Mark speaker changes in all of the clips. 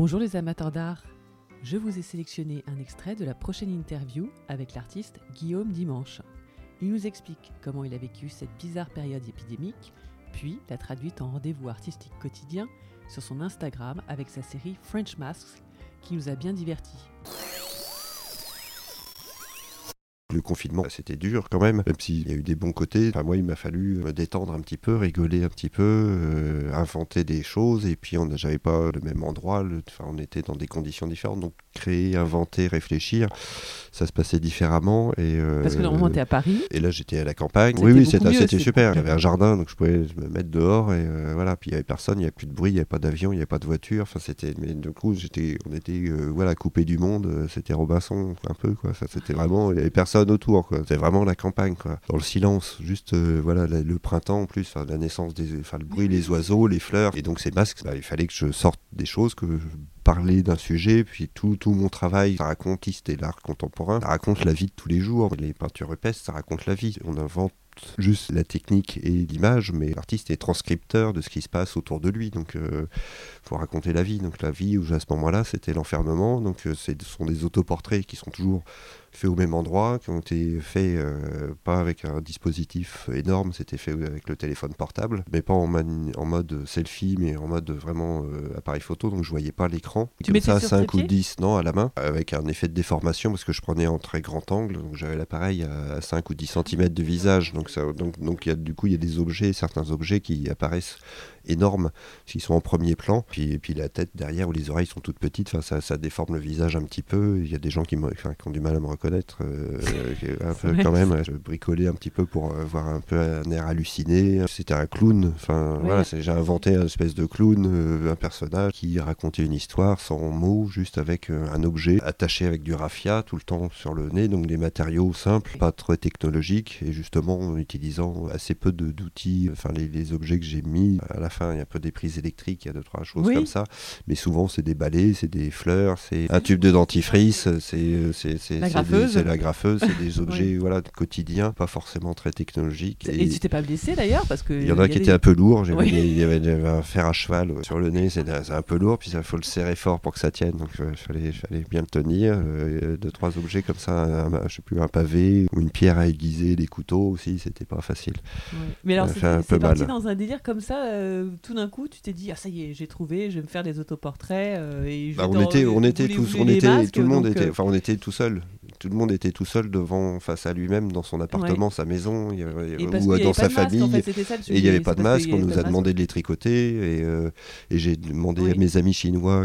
Speaker 1: Bonjour les amateurs d'art. Je vous ai sélectionné un extrait de la prochaine interview avec l'artiste Guillaume Dimanche. Il nous explique comment il a vécu cette bizarre période épidémique, puis l'a traduite en rendez-vous artistique quotidien sur son Instagram avec sa série French Masks qui nous a bien divertis.
Speaker 2: Le confinement, c'était dur quand même, même s'il y a eu des bons côtés. Enfin, moi, il m'a fallu me détendre un petit peu, rigoler un petit peu, euh, inventer des choses. Et puis, on n'avait pas le même endroit. enfin, on était dans des conditions différentes. Donc, créer, inventer, réfléchir, ça se passait différemment. Et,
Speaker 1: euh, Parce que normalement, tu es à Paris.
Speaker 2: Et là, j'étais à la campagne. Oui, oui, c'était super. Il y avait un jardin, donc je pouvais me mettre dehors. Et euh, voilà. Puis, il n'y avait personne, il n'y avait plus de bruit, il n'y avait pas d'avion, il n'y avait pas de voiture. Enfin, c'était. Mais du coup, on était voilà, coupé du monde. C'était Robinson, un peu. Quoi. Ça, c'était vraiment. Il n'y avait personne autour. C'était vraiment la campagne, dans le silence. Juste euh, voilà le, printemps en plus, la naissance des, le bruit, les oiseaux, les fleurs. Et donc ces masques, bah, il fallait que je sorte des choses que je parlais d'un sujet, puis tout, tout mon travail, ça raconte l'art contemporain, ça raconte la vie de tous les jours. Les peintures rupestres, ça raconte la vie. On invente juste la technique et l'image, mais l'artiste est transcripteur de ce qui se passe autour de lui. Donc, il euh, faut raconter la vie. Donc, la vie, où à ce moment-là, c'était l'enfermement. Donc, euh, ce sont des autoportraits qui sont toujours faits au même endroit, qui ont été faits euh, pas avec un dispositif énorme, c'était fait avec le téléphone portable, mais pas en, en mode selfie, mais en mode vraiment appareil photo. Donc, je voyais pas l'écran.
Speaker 1: Comme
Speaker 2: ça, 5 ou 10, non, à la main, avec un effet de déformation parce que je prenais en très grand angle. Donc, j'avais l'appareil à 5 ou 10 cm de visage. Donc, donc, donc, y a, du coup, il y a des objets, certains objets qui apparaissent énormes s'ils sont en premier plan. Puis, et puis la tête derrière ou les oreilles sont toutes petites, enfin, ça, ça déforme le visage un petit peu. Il y a des gens qui, qui ont du mal à me reconnaître euh, un peu quand même. Je bricolais un petit peu pour euh, voir un peu un air halluciné. C'était un clown. Enfin, voilà, j'ai inventé une espèce de clown, euh, un personnage qui racontait une histoire sans mots, juste avec un objet attaché avec du raffia tout le temps sur le nez. Donc des matériaux simples, pas très technologiques et justement en utilisant assez peu d'outils. Enfin, les, les objets que j'ai mis à la fin il y a un peu des prises électriques, il y a deux, trois choses comme ça. Mais souvent, c'est des balais, c'est des fleurs, c'est un tube de dentifrice, c'est
Speaker 1: la graffeuse,
Speaker 2: c'est la graffeuse, c'est des objets voilà, quotidiens, pas forcément très technologiques.
Speaker 1: Et, tu t'es pas blessé d'ailleurs parce que
Speaker 2: Il y en a, qui étaient un peu lourds. Il y, avait, un fer à cheval sur le nez, c'est un peu lourd, puis il faut le serrer fort pour que ça tienne. Donc il fallait, fallait bien le tenir. Euh, deux, trois objets comme ça, un, je sais plus, un pavé ou une pierre à aiguiser, des couteaux aussi, c'était pas facile.
Speaker 1: Mais alors, c'est parti dans un délire comme ça. Euh, tout d'un coup, tu t'es dit, ah ça y est, j'ai trouvé, je vais me faire des autoportraits. Euh, et
Speaker 2: bah, on, était, on était tous, on était, tout le monde était, euh, enfin on était tout seul. Tout le monde était tout seul devant, face à lui-même, dans son appartement, sa maison, ou dans sa famille. et il n'y avait pas de masque. On nous a demandé de les tricoter et, euh, et j'ai demandé à mes amis chinois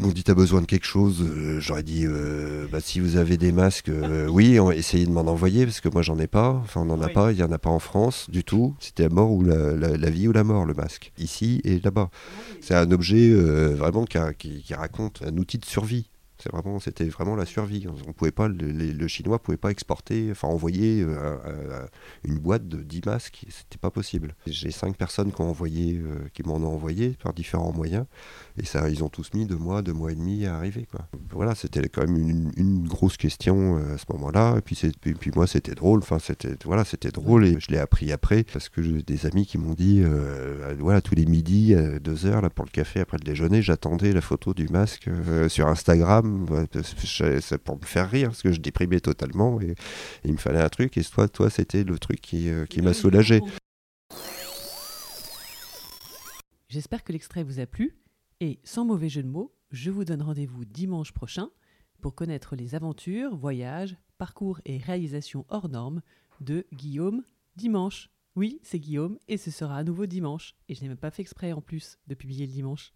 Speaker 2: m'ont dit t'as besoin de quelque chose, euh, j'aurais dit euh, bah, si vous avez des masques, euh, oui, on, essayez de m'en envoyer parce que moi j'en ai pas, enfin on n'en a pas, il y en a pas en France du tout. C'était la mort ou la, vie ou la mort le masque, ici et là-bas. C'est un objet vraiment qui, qui, raconte un outil de survie. C'est vraiment, c'était vraiment la survie. On pouvait pas, le, le, chinois pouvait pas exporter, enfin envoyer euh, une boîte de 10 masques, c'était pas possible. J'ai cinq personnes qui ont envoyé, euh, qui m'en ont envoyé par différents moyens, et ça, ils ont tous mis deux mois, deux mois et demi à arriver. Quoi. Voilà, c'était quand même une, grosse question euh, à ce moment-là. Et puis, puis, puis, moi, c'était drôle. Enfin, c'était voilà, c'était drôle, et je l'ai appris après parce que j'ai des amis qui m'ont dit, voilà, tous les midis, deux heures là pour le café après le déjeuner, j'attendais la photo du masque sur Instagram c'est pour me faire rire, parce que je déprimais totalement et, il me fallait un truc. Et toi, toi c'était le truc qui, euh, qui m'a soulagé.
Speaker 1: J'espère que l'extrait vous a plu. Et sans mauvais jeu de mots, je vous donne rendez-vous dimanche prochain pour connaître les aventures, voyages, parcours et réalisations hors normes de Guillaume Dimanche. Oui, c'est Guillaume et ce sera à nouveau dimanche. Et je n'ai même pas fait exprès en plus de publier le dimanche.